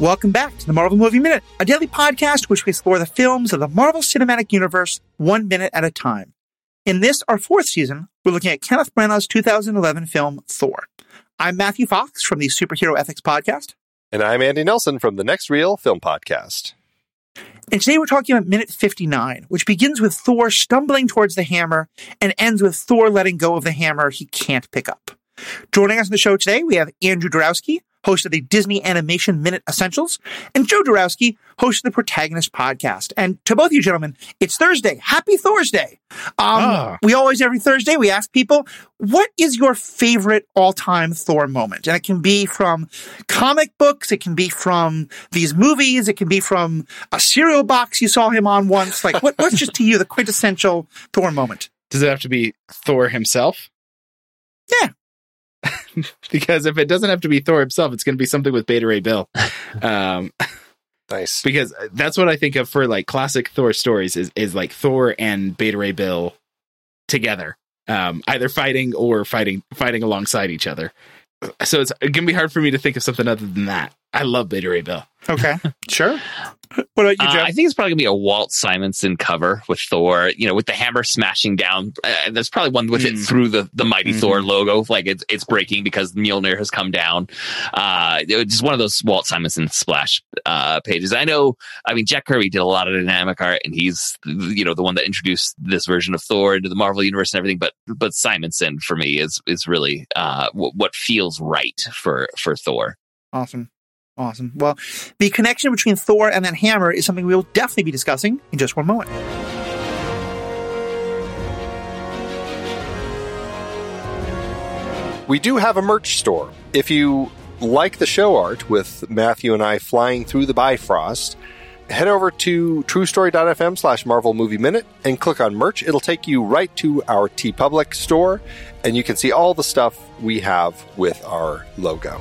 Welcome back to the Marvel Movie Minute, a daily podcast which we explore the films of the Marvel Cinematic Universe one minute at a time. In this, our fourth season, we're looking at Kenneth Branagh's 2011 film Thor. I'm Matthew Fox from the Superhero Ethics Podcast. And I'm Andy Nelson from the Next Reel Film Podcast. And today we're talking about minute 59, which begins with Thor stumbling towards the hammer and ends with Thor letting go of the hammer he can't pick up. Joining us on the show today, we have Andrew Darowski, host of the Disney Animation Minute Essentials, and Joe Darowski, host of the Protagonist Podcast. And to both of you gentlemen, it's Thursday. Happy Thursday. Um, Ah. We always, every Thursday, we ask people, what is your favorite all-time Thor moment? And it can be from comic books, it can be from these movies, it can be from a cereal box you saw him on once. Like, what, what's just to you the quintessential Thor moment? Does it have to be Thor himself? Yeah. because if it doesn't have to be Thor himself, it's going to be something with Beta Ray Bill. Um, Nice. because that's what I think of for like classic Thor stories is is like Thor and Beta Ray Bill together, um, either fighting or fighting fighting alongside each other. So it's going to be hard for me to think of something other than that. I love Beta Ray Bill. Okay. sure. What about you, Uh, Joe? I think it's probably gonna be a Walt Simonson cover with Thor. You know, with the hammer smashing down. Uh, that's probably one with it Mm. through the the mighty Mhm. Thor logo. Like it's it's breaking because Mjolnir has come down. Uh, it was just one of those Walt Simonson splash uh, pages. I know. I mean, Jack Kirby did a lot of dynamic art, and he's you know the one that introduced this version of Thor into the Marvel universe and everything. But but Simonson for me is is really uh, w- what feels right for for Thor. Awesome. Awesome. Well, the connection between Thor and that hammer is something we will definitely be discussing in just one moment. We do have a merch store. If you like the show art with Matthew and I flying through the Bifrost, head over to truestory.fm slash Marvel Movie Minute and click on merch. It'll take you right to our TeePublic store, and you can see all the stuff we have with our logo.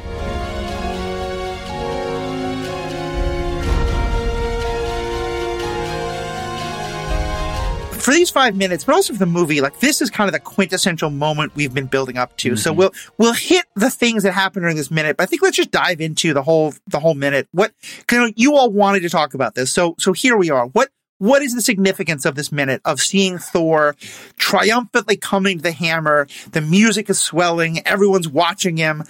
For these five minutes, but also for the movie, like this is kind of the quintessential moment we've been building up to. So Mhm. we'll we'll hit the things that happen during this minute. But I think let's just dive into the whole the whole minute. What kind of you all wanted to talk about this. So so here we are. What what is the significance of this minute of seeing Thor triumphantly coming to the hammer? The music is swelling, everyone's watching him,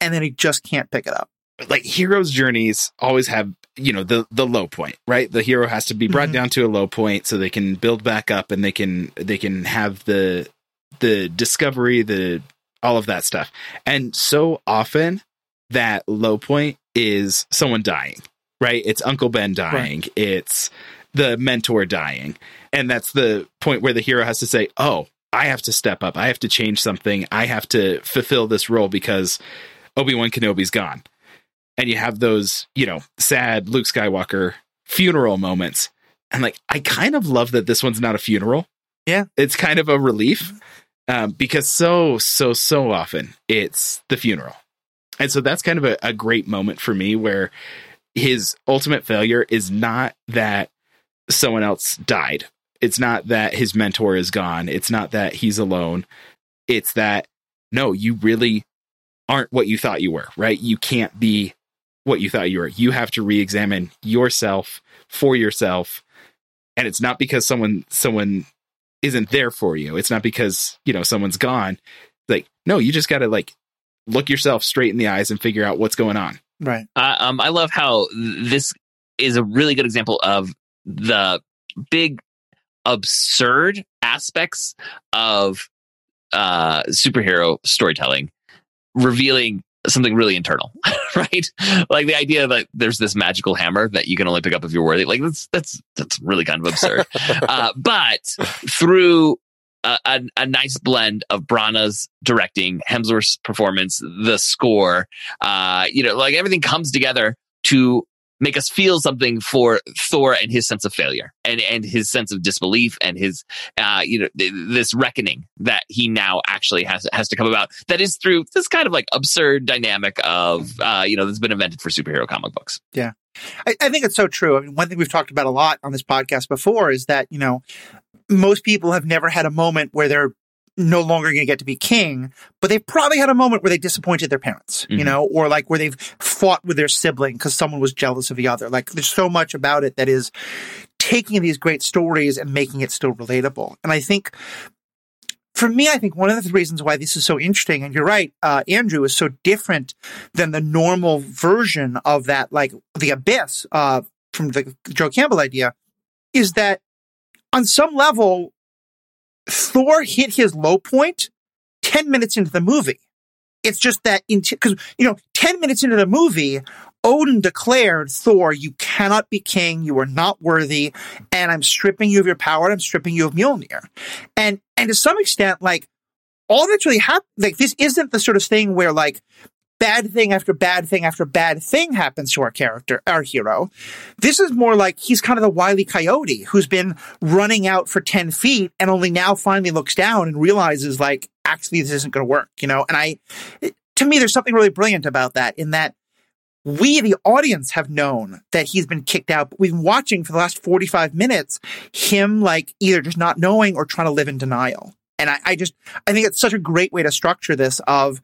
and then he just can't pick it up. Like heroes journeys always have you know the the low point right? The hero has to be brought Mhm. down to a low point so they can build back up and they can they can have the the discovery the all of that stuff. And so often that low point is someone dying right? It's uncle ben dying. It's the mentor dying. And that's the point where the hero has to say oh i have to step up. I have to change something. I have to fulfill this role because obi-wan kenobi's gone and you have those, you know, sad Luke Skywalker funeral moments. And like, I kind of love that this one's not a funeral. Yeah. It's kind of a relief um, because so, so, so often it's the funeral. And so that's kind of a, a great moment for me where his ultimate failure is not that someone else died. It's not that his mentor is gone. It's not that he's alone. It's that, no, you really aren't what you thought you were, right? You can't be what you thought you were. You have to re-examine yourself for yourself. And it's not because someone someone isn't there for you. It's not because, you know, someone's gone. Like, no, you just got to like look yourself straight in the eyes and figure out what's going on. Right. Uh, um, I love how this is a really good example of the big absurd aspects of uh, superhero storytelling, revealing something really internal, right? Like the idea that there's this magical hammer that you can only pick up if you're worthy. Like that's that's that's really kind of absurd. uh, but through a, a, a nice blend of Branagh's directing, Hemsworth's performance, the score, uh, you know, like everything comes together to make us feel something for Thor and his sense of failure and, and his sense of disbelief and his, uh, you know, th- this reckoning that he now actually has, has to come about. That is through this kind of like absurd dynamic of, uh, you know, that's been invented for superhero comic books. I, I think it's so true. I mean, one thing we've talked about a lot on this podcast before is that, you know, most people have never had a moment where they're no longer going to get to be king, but they've probably had a moment where they disappointed their parents, you Mhm. know, or like where they've fought with their sibling because someone was jealous of the other. Like there's so much about it that is taking these great stories and making it still relatable. And I think for me, I think one of the reasons why this is so interesting, and you're right, uh, Andrew, is so different than the normal version of that, like the abyss uh, from the Joe Campbell idea, is that on some level, Thor hit his low point 10 minutes into the movie. It's just that, because, you know, 10 minutes into the movie, Odin declared, Thor, you cannot be king. You are not worthy. And I'm stripping you of your power. I'm stripping you of Mjolnir. And, and to some extent, like, all that's really happened, like, this isn't the sort of thing where, like, bad thing after bad thing after bad thing happens to our character, our hero. This is more like he's kind of the wily coyote who's been running out for 10 feet and only now finally looks down and realizes, like, actually, this isn't going to work, you know? And I, to me, there's something really brilliant about that in that we, the audience, have known that he's been kicked out, but we've been watching for the last 45 minutes him like either just not knowing or trying to live in denial. And I, I just, I think it's such a great way to structure this of,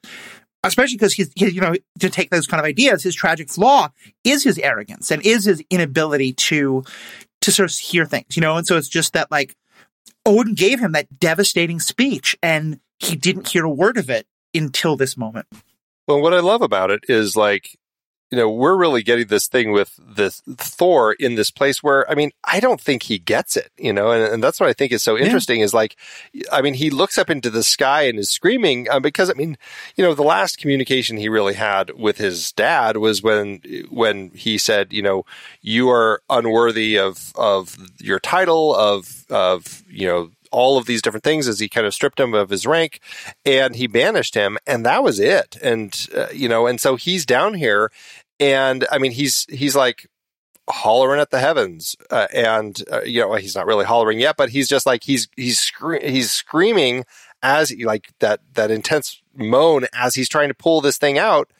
especially because he's, he, you know, to take those kind of ideas, his tragic flaw is his arrogance and is his inability to, to sort of hear things, you know? And so it's just that like Odin gave him that devastating speech and he didn't hear a word of it until this moment. Well, what I love about it is like, you know, we're really getting this thing with this Thor in this place where, I mean, I don't think he gets it, you know, and, and that's what I think is so interesting is like, I mean, he looks up into the sky and is screaming uh, because, I mean, you know, the last communication he really had with his dad was when, when he said, you know, you are unworthy of, of your title, of, of, you know, all of these different things as he kind of stripped him of his rank and he banished him and that was it. And uh, you know and so he's down here and i mean he's he's like hollering at the heavens uh, and uh, you know he's not really hollering yet but he's just like he's he's scre- he's screaming as like that that intense moan as he's trying to pull this thing out.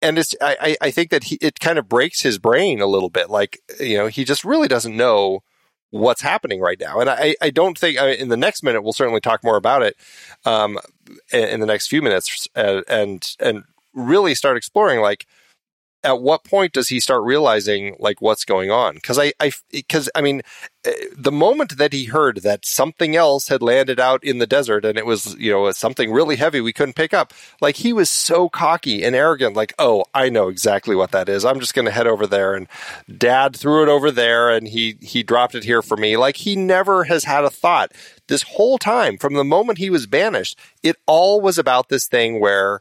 And it's i i think that he, it kind of breaks his brain a little bit. Like you know he just really doesn't know what's happening right now. And I, I don't think I in the next minute we'll certainly talk more about it um, in, in the next few minutes and, and and really start exploring like at what point does he start realizing like what's going on? Because I, I, because I mean, uh, the moment that he heard that something else had landed out in the desert and it was you know something really heavy we couldn't pick up, like he was so cocky and arrogant. Like, oh, I know exactly what that is. I'm just going to head over there and Dad threw it over there and he he dropped it here for me. Like he never has had a thought this whole time from the moment he was banished. It all was about this thing where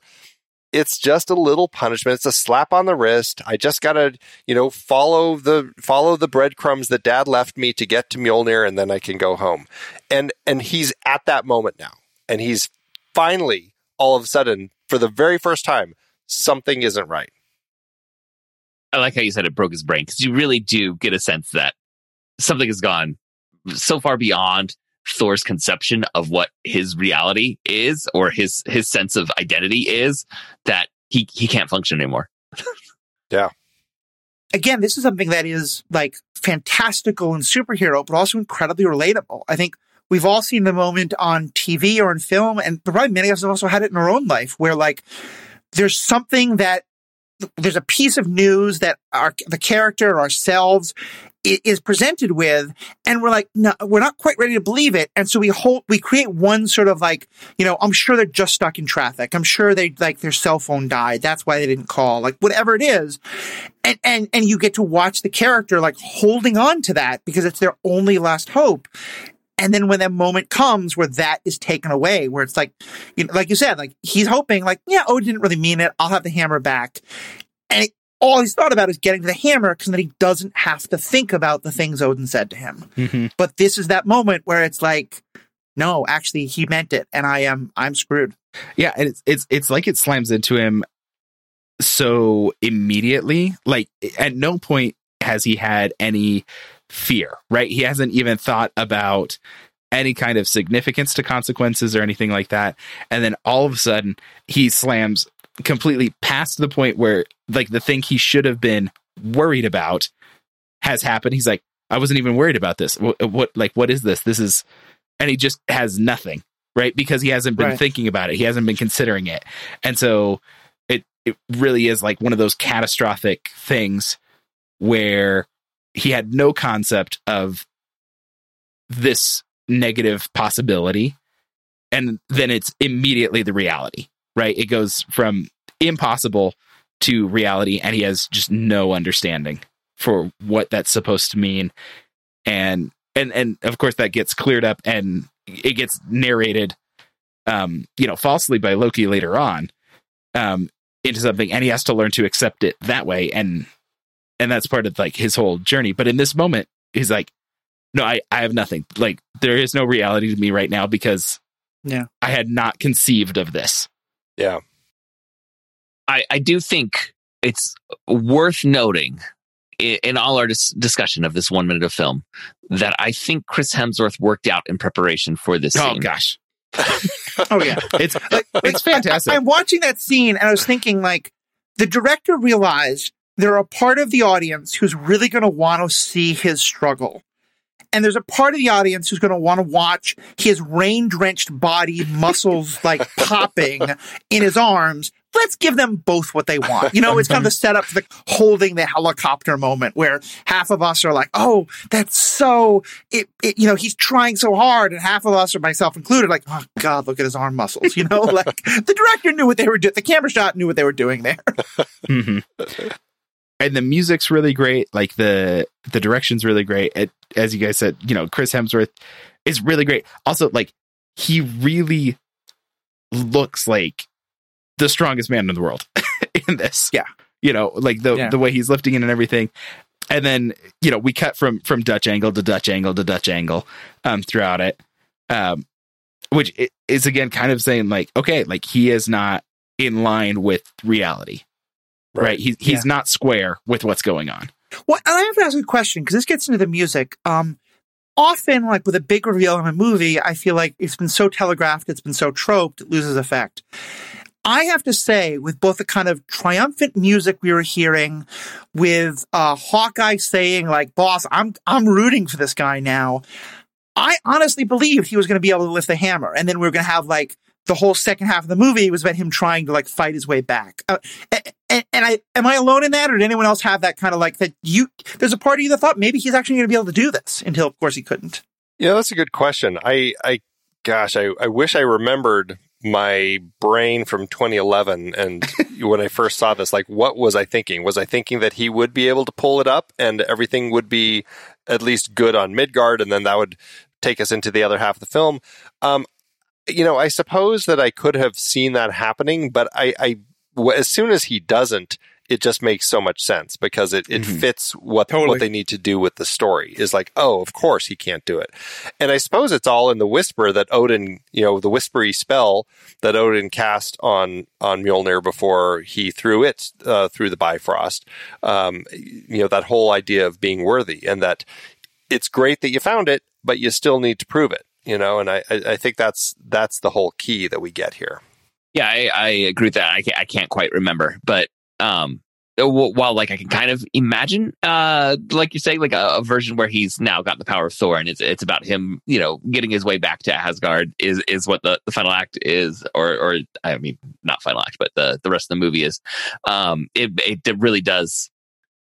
it's just a little punishment. It's a slap on the wrist. I just gotta, you know, follow the follow the breadcrumbs that Dad left me to get to Mjolnir, and then I can go home. And and he's at that moment now, and he's finally all of a sudden, for the very first time, something isn't right. I like how you said it broke his brain because you really do get a sense that something has gone so far beyond Thor's conception of what his reality is or his his sense of identity is that he he can't function anymore. Yeah. Again, this is something that is like fantastical and superhero, but also incredibly relatable. I think we've all seen the moment on TV or in film, and probably many of us have also had it in our own life where like there's something that there's a piece of news that our the character ourselves i- is presented with and we're like no we're not quite ready to believe it. And so we hold we create one sort of like you know i'm sure they're just stuck in traffic. I'm sure they like their cell phone died. That's why they didn't call like whatever it is. And and and you get to watch the character like holding on to that because it's their only last hope. And then when that moment comes where that is taken away, where it's like, you know, like you said, like he's hoping, like, yeah, oh, Odin didn't really mean it. I'll have the hammer back. And it, all he's thought about is getting to the hammer because then he doesn't have to think about the things Odin said to him. Mhm. But this is that moment where it's like, no, actually, he meant it, and I am, I'm screwed. Yeah, and it's it's it's like it slams into him so immediately. Like at no point has he had any fear, right? He hasn't even thought about any kind of significance to consequences or anything like that. And then all of a sudden he slams completely past the point where like the thing he should have been worried about has happened. He's like, I wasn't even worried about this. What, uh, what like what is this? This is and he just has nothing right? Because he hasn't been Right. thinking about it. He hasn't been considering it. And so it it really is like one of those catastrophic things where he had no concept of this negative possibility and then it's immediately the reality, right? It goes from impossible to reality and he has just no understanding for what that's supposed to mean. And and and of course that gets cleared up and it gets narrated um you know falsely by Loki later on um into something and he has to learn to accept it that way. And and that's part of like his whole journey. But in this moment he's like no I I have nothing. Like there is no reality to me right now because Yeah. I had not conceived of this Yeah. I, I do think it's worth noting i- in all our dis- discussion of this one minute of film that I think Chris Hemsworth worked out in preparation for this oh scene. gosh Oh yeah. it's it's fantastic I, am watching that scene and I was thinking like the director realized there are a part of the audience who's really going to want to see his struggle. And there's a part of the audience who's going to want to watch his rain drenched body, muscles like popping in his arms. Let's give them both what they want. You know, it's kind of the setup for the holding the helicopter moment where half of us are like, oh, that's so, it, it, you know, he's trying so hard. And half of us, or myself included, like, oh, God, look at his arm muscles. You know, like the director knew what they were doing. The camera shot knew what they were doing there. hmm And the music's really great. Like the the direction's really great. It, as you guys said, you know, Chris Hemsworth is really great. Also, like he really looks like the strongest man in the world in this. Yeah. You know, like the Yeah. the way he's lifting it and everything. And then, you know, we cut from from Dutch angle to Dutch angle to Dutch angle um throughout it. Um which is again kind of saying like, okay, like he is not in line with reality right? He's he's not square with what's going on. Well, I have to ask a question because this gets into the music. Um, often, like with a big reveal in a movie, I feel like it's been so telegraphed, it's been so troped, it loses effect. I have to say, with both the kind of triumphant music we were hearing, with uh, Hawkeye saying like, "Boss, I'm I'm rooting for this guy now," I honestly believed he was going to be able to lift the hammer, and then we are going to have like the whole second half of the movie was about him trying to like fight his way back. Uh, and, and I am I alone in that, or did anyone else have that kind of like that? You there's a part of you that thought maybe he's actually going to be able to do this until, of course, he couldn't. Yeah, that's a good question. I, I, gosh, I, I wish I remembered my brain from 2011 and when I first saw this. Like, what was I thinking? Was I thinking that he would be able to pull it up and everything would be at least good on Midgard, and then that would take us into the other half of the film? Um, you know, I suppose that I could have seen that happening, but I, as soon as he doesn't, it just makes so much sense because it, it Mhm. fits what Totally. what they need to do with the story. Is like, oh, of course he can't do it, and I suppose it's all in the whisper that Odin, you know, the whispery spell that Odin cast on on Mjolnir before he threw it uh, through the Bifrost. Um, you know, that whole idea of being worthy, and that it's great that you found it, but you still need to prove it. You know, and I I think that's that's the whole key that we get here. Yeah, I, I agree with that. I can't, I can't quite remember, but um, w- while like I can kind of imagine, uh, like you say, like a, a version where he's now got the power of Thor, and it's it's about him, you know, getting his way back to Asgard is is what the, the final act is, or or I mean, not final act, but the the rest of the movie is. Um, it, it really does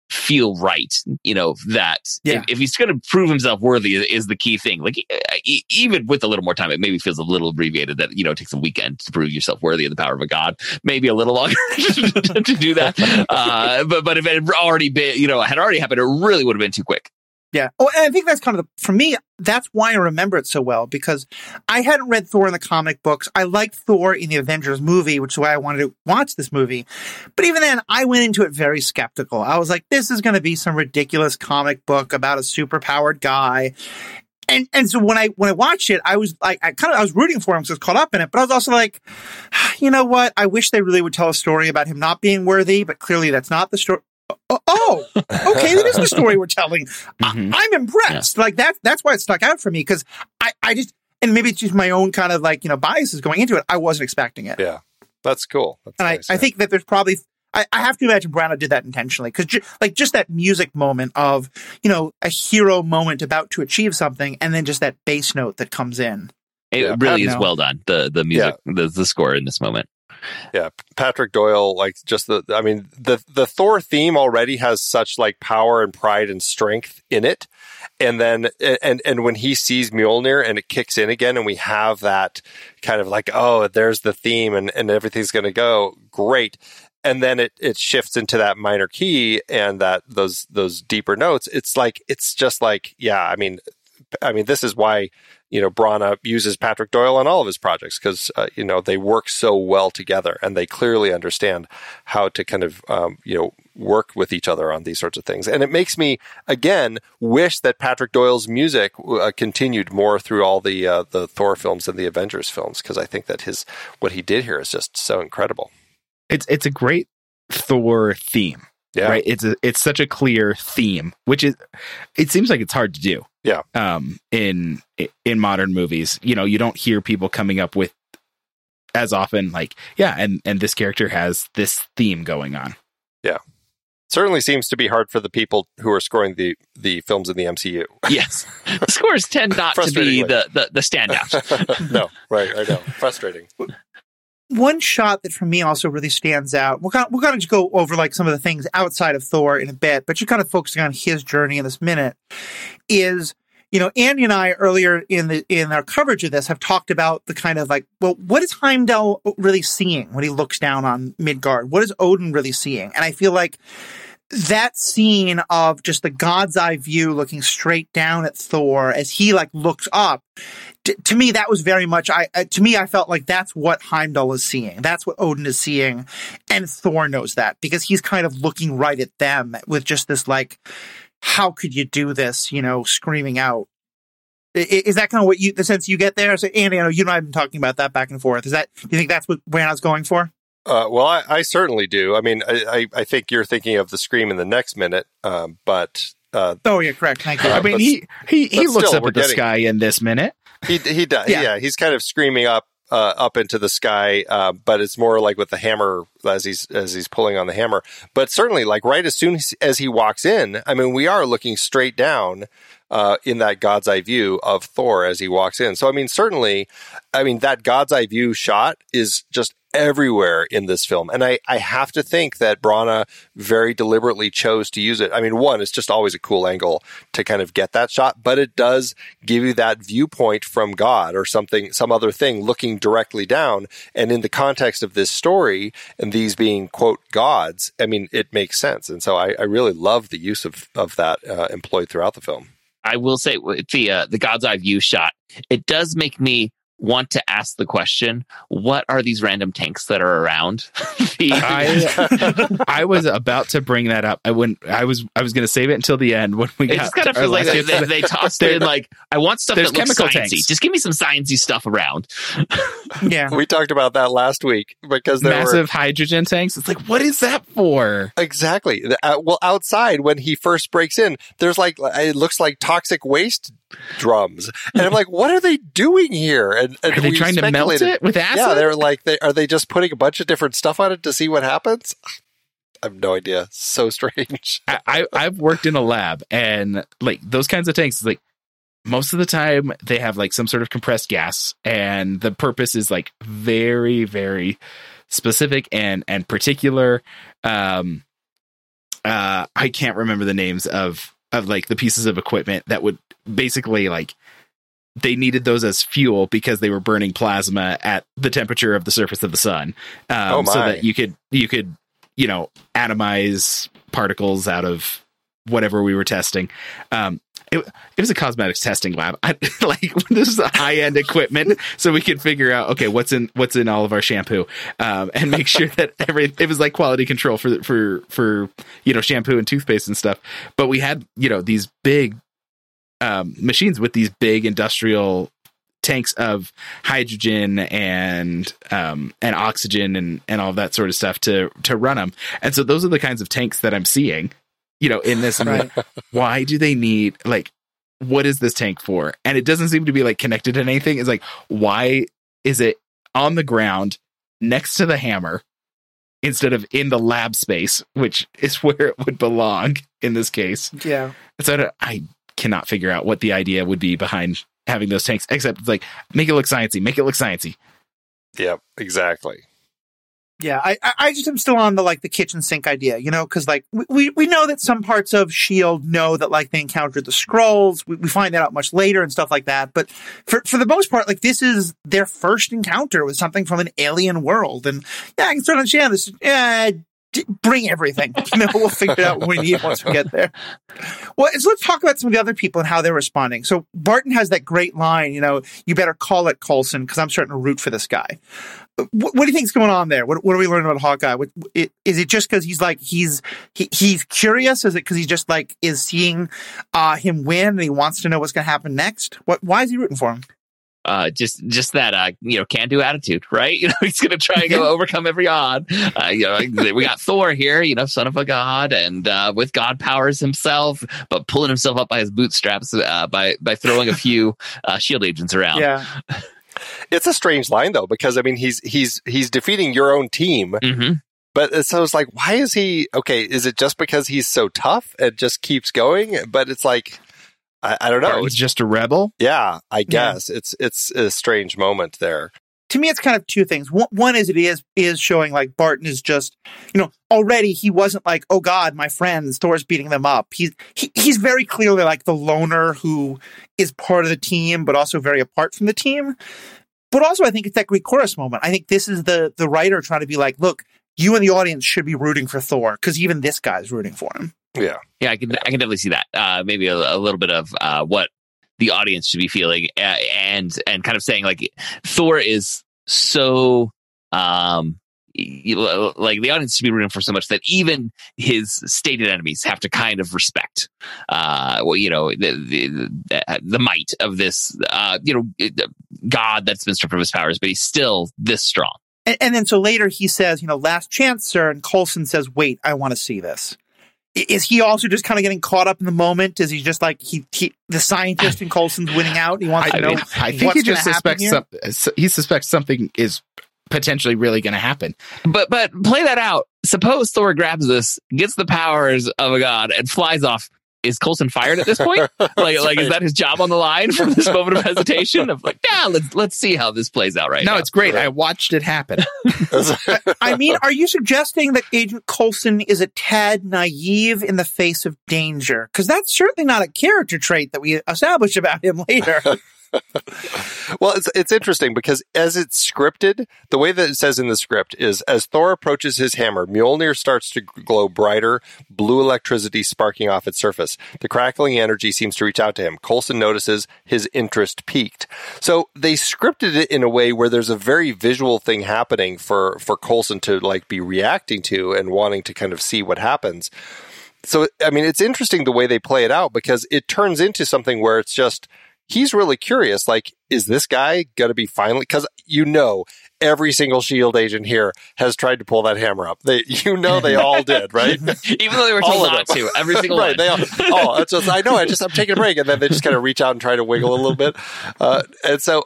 feel right you know that Yeah. if, if he's going to prove himself worthy is, is the key thing. Like e- even with a little more time it maybe feels a little abbreviated that you know it takes a weekend to prove yourself worthy of the power of a god maybe a little longer to do that. Uh but but if it had already been you know had already happened it really would have been too quick Yeah. Oh, and I think that's kind of the, for me, that's why I remember it so well because I hadn't read Thor in the comic books. I liked Thor in the Avengers movie, which is why I wanted to watch this movie. But even then, I went into it very skeptical. I was like, this is going to be some ridiculous comic book about a superpowered guy. And, and so when I, when I watched it, I was like, I kind of, I was rooting for him because I was caught up in it, but I was also like, you know what? I wish they really would tell a story about him not being worthy, but clearly that's not the story. Oh, oh, okay. That is the story we're telling. Mhm. I, am impressed. Like that. That's why it stuck out for me because I, I just, and maybe it's just my own kind of like you know biases going into it. I wasn't expecting it, Yeah, that's cool. That's and nice, I, I think that there's probably. I, I have to imagine Branagh did that intentionally because, ju- like, just that music moment of, you know, a hero moment about to achieve something, and then just that bass note that comes in. It Yeah, really is no. well done. The the music, the the score in this moment. Yeah, Patrick Doyle, like just the, I mean, the the Thor theme already has such like power and pride and strength in it, and then and and when he sees Mjolnir and it kicks in again, and we have that kind of like, oh, there's the theme, and and everything's going to go great, and then it it shifts into that minor key and that those those deeper notes. It's like it's just like, yeah, I mean, I mean, this is why you know Branagh uses Patrick Doyle on all of his projects because uh, you know they work so well together and they clearly understand how to kind of um, you know work with each other on these sorts of things. And it makes me again wish that Patrick Doyle's music uh, continued more through all the uh, the Thor films and the Avengers films because I think that his what he did here is just so incredible. It's it's a great Thor theme. Yeah, right it's a, it's such a clear theme which is it seems like it's hard to do Yeah. um in in modern movies you know you don't hear people coming up with as often like yeah and and this character has this theme going on Yeah. certainly seems to be hard for the people who are scoring the the films in the MCU. Yes, the scores tend not to be the the, the standout. no, right, I know, frustrating. One shot that for me also really stands out. We're gonna, we're gonna just go over like some of the things outside of Thor in a bit, but you're kind of focusing on his journey in this minute. Is you know Andy and I earlier in the in our coverage of this have talked about the kind of like well what is Heimdall really seeing when he looks down on Midgard? What is Odin really seeing? And I feel like that scene of just the god's eye view looking straight down at Thor as he like looks up t- to me that was very much I uh, to me I felt like that's what Heimdall is seeing. That's what Odin is seeing and Thor knows that because he's kind of looking right at them with just this like how could you do this, you know, screaming out. I- Is that kind of what you the sense you get there? So Andy, I know you and I have been talking about that back and forth. Is that you think that's what Branagh's going for? Uh, well, I, I certainly do. I mean, I, I, I think you're thinking of the scream in the next minute, um, but uh, Oh yeah, correct. Thank you. Uh, i mean he he he looks still, up at the getting- sky in this minute he he does. Yeah. yeah. he's kind of screaming up uh, up into the sky, uh, but it's more like with the hammer as he's as he's pulling on the hammer. But certainly, like right as soon as, as he walks in, I mean, we are looking straight down uh, in that God's eye view of Thor as he walks in. So, I mean, certainly, I mean that God's eye view shot is just everywhere in this film. And I, I have to think that Branagh very deliberately chose to use it. I mean, one, it's just always a cool angle to kind of get that shot, but it does give you that viewpoint from God or something, some other thing looking directly down. And in the context of this story and these being quote gods, I mean, it makes sense. And so I, I really love the use of, of that uh, employed throughout the film. I will say the uh, the God's Eye view shot, it does make me want to ask the question: What are these random tanks that are around? I I was about to bring that up. I wouldn't. I was. I was going to save it until the end when we it got. just kind of to feels like they, they, they tossed There- in like I want stuff there's that looks chemical sciencey. tanks. Just give me some sciencey stuff around. yeah. We talked about that last week because there were massive hydrogen tanks. It's like, what is that for? Exactly. Uh, well, outside when he first breaks in, there's like it looks like toxic waste drums, and I'm like, what are they doing here? And, and Are they trying to melt it with acid? Yeah, they're like, they, are they just putting a bunch of different stuff on it to see what happens? I have no idea. So strange. I, I I've worked in a lab and like those kinds of tanks. Like most of the time, they have like some sort of compressed gas, and the purpose is like very very specific and and particular. Um, uh, I can't remember the names of of like the pieces of equipment that would basically like they needed those as fuel because they were burning plasma at the temperature of the surface of the sun. Um, Oh, so that you could you could you know atomize particles out of whatever we were testing. Um it, it was a cosmetics testing lab. I, like this is high end equipment so we could figure out okay what's in what's in all of our shampoo um and make sure that every it was like quality control for for for you know shampoo and toothpaste and stuff. But we had you know these big um, machines with these big industrial tanks of hydrogen and um, and oxygen and and all that sort of stuff to to run them. And so those are the kinds of tanks that I'm seeing, you know, in this. I'm like, why do they need like what is this tank for? And it doesn't seem to be like connected to anything. It's like why is it on the ground next to the hammer? Instead of in the lab space, which is where it would belong in this case. Yeah. So I, don't- I cannot figure out what the idea would be behind having those tanks, except it's like make it look sciencey, make it look sciencey. Yep, exactly. Yeah, I, I- I just am still on the like the kitchen sink idea, you know, because like we- we we know that some parts of Shield know that like they encountered the scrolls. We, we find that out much later and stuff like that. But for for the most part, like this is their first encounter with something from an alien world, and yeah, I can sort of understand this. Yeah, d- bring everything. You know, we'll figure it out when we need it once we get there. Well, so let's talk about some of the other people and how they're responding. So Barton has that great line, you know, you better call it Coulson because I'm starting to root for this guy. What, what do you think's going on there? What, what are we learning about Hawkeye? What, it, is it just because he's like he's he, he's curious? Is it because he just like is seeing uh, him win and he wants to know what's going to happen next? What? Why is he rooting for him? Uh, just just that uh, you know can do attitude, right? You know, he's gonna try and go overcome every odd. Uh, you know, we got Thor here, you know, son of a god, and uh, with god powers himself, but pulling himself up by his bootstraps uh, by by throwing a few uh, shield agents around. Yeah, It's a strange line though, because I mean he's he's he's defeating your own team, hmm but it's- so it's like, why is he okay? Is it just because he's so tough and just keeps going? But it's like, I, I don't know. Barton's just a rebel. Yeah, I guess it's it's a strange moment there. to me, it's kind of two things. One, one is it is is showing like Barton is just, you know, already he wasn't like, oh God, my friends, Thor's beating them up. He's he, he's very clearly like the loner who is part of the team, but also very apart from the team. But also, I think it's that Greek chorus moment. I think this is the the writer trying to be like, look, you and the audience should be rooting for Thor because even this guy's rooting for him. Yeah, Yeah, I can I can definitely see that. Uh, maybe a, a little bit of uh, what the audience should be feeling, uh, and and kind of saying like Thor is so um you like the audience should be rooting for so much that even his stated enemies have to kind of respect uh well you know the the, the, the might of this uh you know god that's been stripped of his powers but he's still this strong And, and then so later he says, you know, last chance, sir. And Coulson says, wait, I want to see this. I- Is he also just kind of getting caught up in the moment? Is he just like he, he the scientist in Coulson's winning out? He wants I, to know. mean, I think what's he just suspects here? some, he suspects something is potentially really going to happen. but but play that out suppose thor grabs this gets the powers of a god and flies off is Coulson fired at this point? like, like is that his job on the line from this moment of hesitation? Of like, yeah, let's let's see how this plays out right no, now. it's great. I watched it happen. I mean, are you suggesting that Agent Coulson is a tad naive in the face of danger? Because that's certainly not a character trait that we establish about him later. well, it's it's interesting because as it's scripted, the way that it says in the script is as Thor approaches his hammer, Mjolnir starts to glow brighter, blue electricity sparking off its surface. The crackling energy seems to reach out to him. Coulson notices his interest peaked. So they scripted it in a way where there's a very visual thing happening for for Coulson to like be reacting to and wanting to kind of see what happens. So I mean, it's interesting the way they play it out because it turns into something where it's just he's really curious. Like, is this guy going to be finally? Because you know, every single Shield agent here has tried to pull that hammer up. They, you know, they all did, right? Even though they were told not to, every single right. one. They all, oh, just, I know. I just, I'm taking a break, and then they just kind of reach out and try to wiggle a little bit. Uh, and so,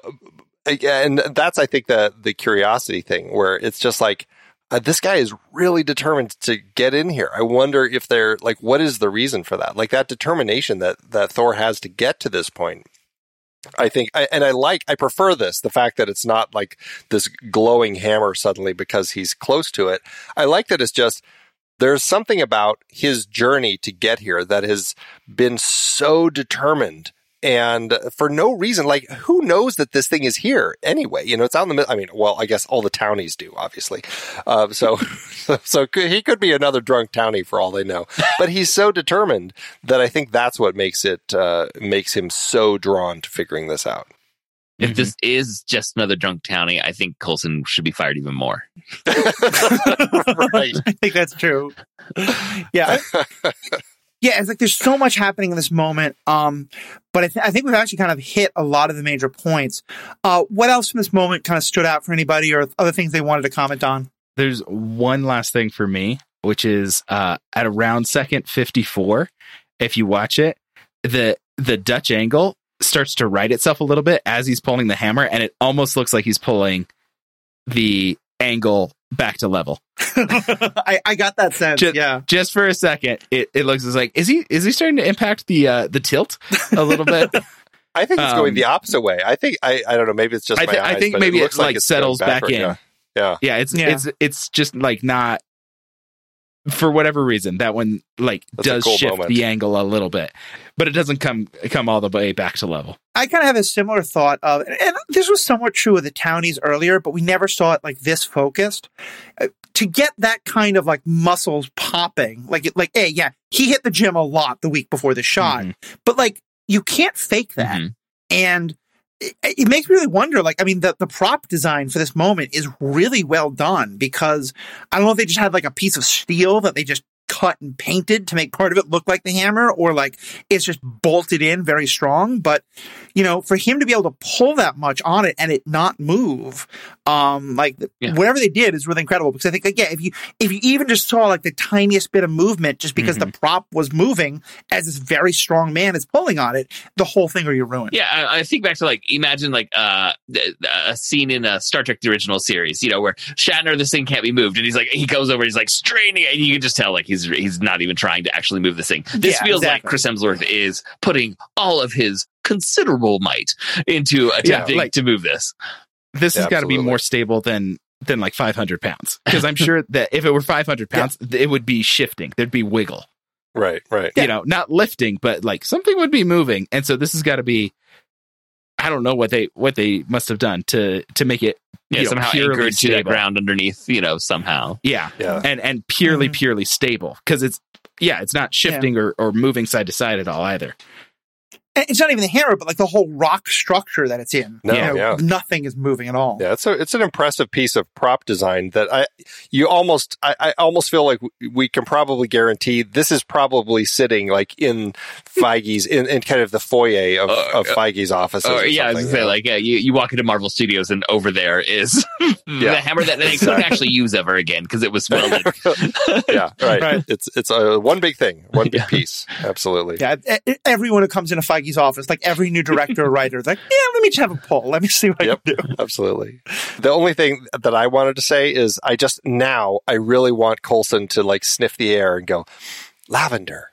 and that's, I think, the the curiosity thing, where it's just like. Uh, this guy is really determined to get in here. I wonder if they're like, what is the reason for that? Like that determination that that Thor has to get to this point. I think, I, and I like, I prefer this, the fact that it's not like this glowing hammer suddenly because he's close to it. I like that it's just, there's something about his journey to get here that has been so determined and for no reason, like who knows that this thing is here anyway? You know, it's out in the middle. I mean, well, I guess all the townies do, obviously. Uh, so, so could, he could be another drunk townie for all they know. But he's so determined that I think that's what makes it uh, makes him so drawn to figuring this out. If this is just another drunk townie, I think Coulson should be fired even more. right. I think that's true. Yeah. Yeah, it's like there's so much happening in this moment. Um, but I, th- I think we've actually kind of hit a lot of the major points. Uh, what else from this moment kind of stood out for anybody or other things they wanted to comment on? There's one last thing for me, which is uh, at around second 54. If you watch it, the the Dutch angle starts to right itself a little bit as he's pulling the hammer, and it almost looks like he's pulling the angle back to level. I, I got that sense. Just, yeah. just for a second, it, it looks as like is he is he starting to impact the uh, the tilt a little bit? I think it's going Um, the opposite way. I think I, I don't know. Maybe it's just I, my thi- I think maybe it it, like, like settles back backward, in. Yeah. yeah. Yeah, it's Yeah. it's it's just like not for whatever reason that one like That's does cool shift moment. the angle a little bit, but it doesn't come come all the way back to level. I kind of have a similar thought of, and this was somewhat true of the townies earlier, but we never saw it like this focused. Uh, to get that kind of like muscles popping, like it, like, hey, yeah, he hit the gym a lot the week before the shot, Mhm. but like you can't fake that, Mhm. and it, it makes me really wonder. Like, I mean, the the prop design for this moment is really well done because I don't know if they just had like a piece of steel that they just cut and painted to make part of it look like the hammer, or like it's just bolted in very strong, but you know, for him to be able to pull that much on it and it not move, um, like Yeah. whatever they did is really incredible. Because I think, like, yeah, if you if you even just saw like the tiniest bit of movement, just because the prop was moving as this very strong man is pulling on it, the whole thing are you ruined. Yeah, I, I think back to like imagine like uh a scene in a Star Trek the original series, you know, where Shatner this thing can't be moved, and he's like he goes over, he's like straining, it, and you can just tell like he's he's not even trying to actually move this thing. This Yeah, feels like. Chris Hemsworth is putting all of his considerable might into attempting like- to move this. This has got to be more stable than than like 500 pounds because I'm sure that if it were 500 pounds, it would be shifting. There'd be wiggle. Right. Right. You know, not lifting, but like something would be moving. And so this has got to be. I don't know what they what they must have done to to make it Yeah, you know, somehow purely anchored to that stable. ground underneath, you know, somehow. Yeah, Yeah. and and purely Mhm. purely stable because it's yeah it's not shifting or, or moving side to side at all either And it's not even the hammer, but like the whole rock structure that it's in. No, You know, yeah. nothing is moving at all. Yeah, it's a it's an impressive piece of prop design that I you almost I, I almost feel like we can probably guarantee this is probably sitting like in Feige's in, in kind of the foyer of, Uh, of Feige's office. Or, yeah, I was gonna say, like, yeah, you, you walk into Marvel Studios and over there is the hammer that they couldn't actually use ever again because it was welded. yeah, right. Right. It's it's a one big thing, one big Yeah. piece. Absolutely. Yeah, everyone who comes in a into Feige's office, like every new director or writer, is like, yeah, let me just have a poll. Let me see what Yep. I can do. Absolutely. The only thing that I wanted to say is I just now I really want Coulson to like sniff the air and go lavender.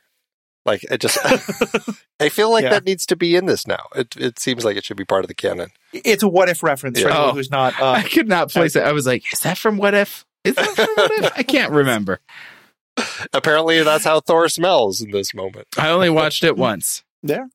Like I just I feel like Yeah. that needs to be in this now. It it seems like it should be part of the canon. It's a what if reference for Yeah. anyone Oh. who's not. I Uh, could not place it I was like is that from What If is that from What If I can't remember Apparently that's how Thor smells in this moment. I only watched it once there.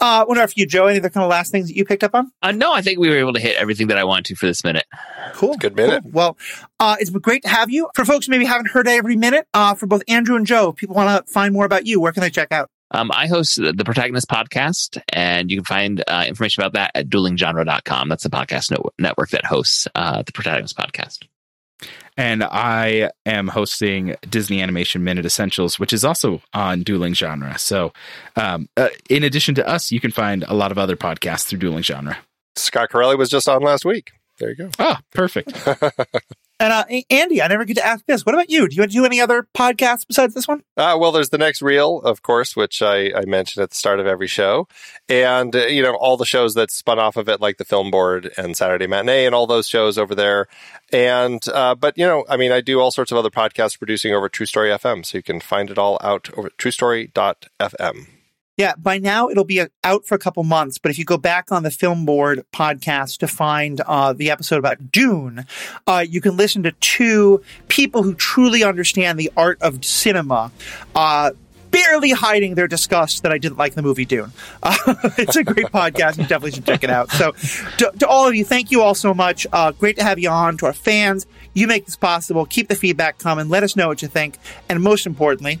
Uh, wonder if you, Joe, any other kind of last things that you picked up on? Uh, no, I think we were able to hit everything that I wanted to for this minute. Cool. Good minute. Cool. Well, uh, it's been great to have you. For folks who maybe haven't heard every minute, uh, for both Andrew and Joe, if people want to find more about you, where can they check out? Um, I host the, the Protagonist podcast, and you can find uh, information about that at duelinggenre.com. That's the podcast no- network that hosts uh, the Protagonist podcast. And I am hosting Disney Animation Minute Essentials, which is also on Dueling Genre. So, um, uh, in addition to us, you can find a lot of other podcasts through Dueling Genre. Scott Corelli was just on last week. There you go. Ah, perfect. And uh, Andy, I never get to ask this. What about you? Do you do any other podcasts besides this one? Uh, well, there's the next reel, of course, which I, I mentioned at the start of every show, and uh, you know all the shows that spun off of it, like the Film Board and Saturday Matinee, and all those shows over there. And uh, but you know, I mean, I do all sorts of other podcasts producing over True Story FM, so you can find it all out over at TrueStory.fm. Yeah, by now it'll be uh, out for a couple months, but if you go back on the Film Board podcast to find uh, the episode about Dune, uh, you can listen to two people who truly understand the art of cinema. Uh, Barely hiding their disgust that I didn't like the movie Dune. Uh, it's a great podcast. You definitely should check it out. So, to, to all of you, thank you all so much. Uh, great to have you on. To our fans, you make this possible. Keep the feedback coming. Let us know what you think. And most importantly,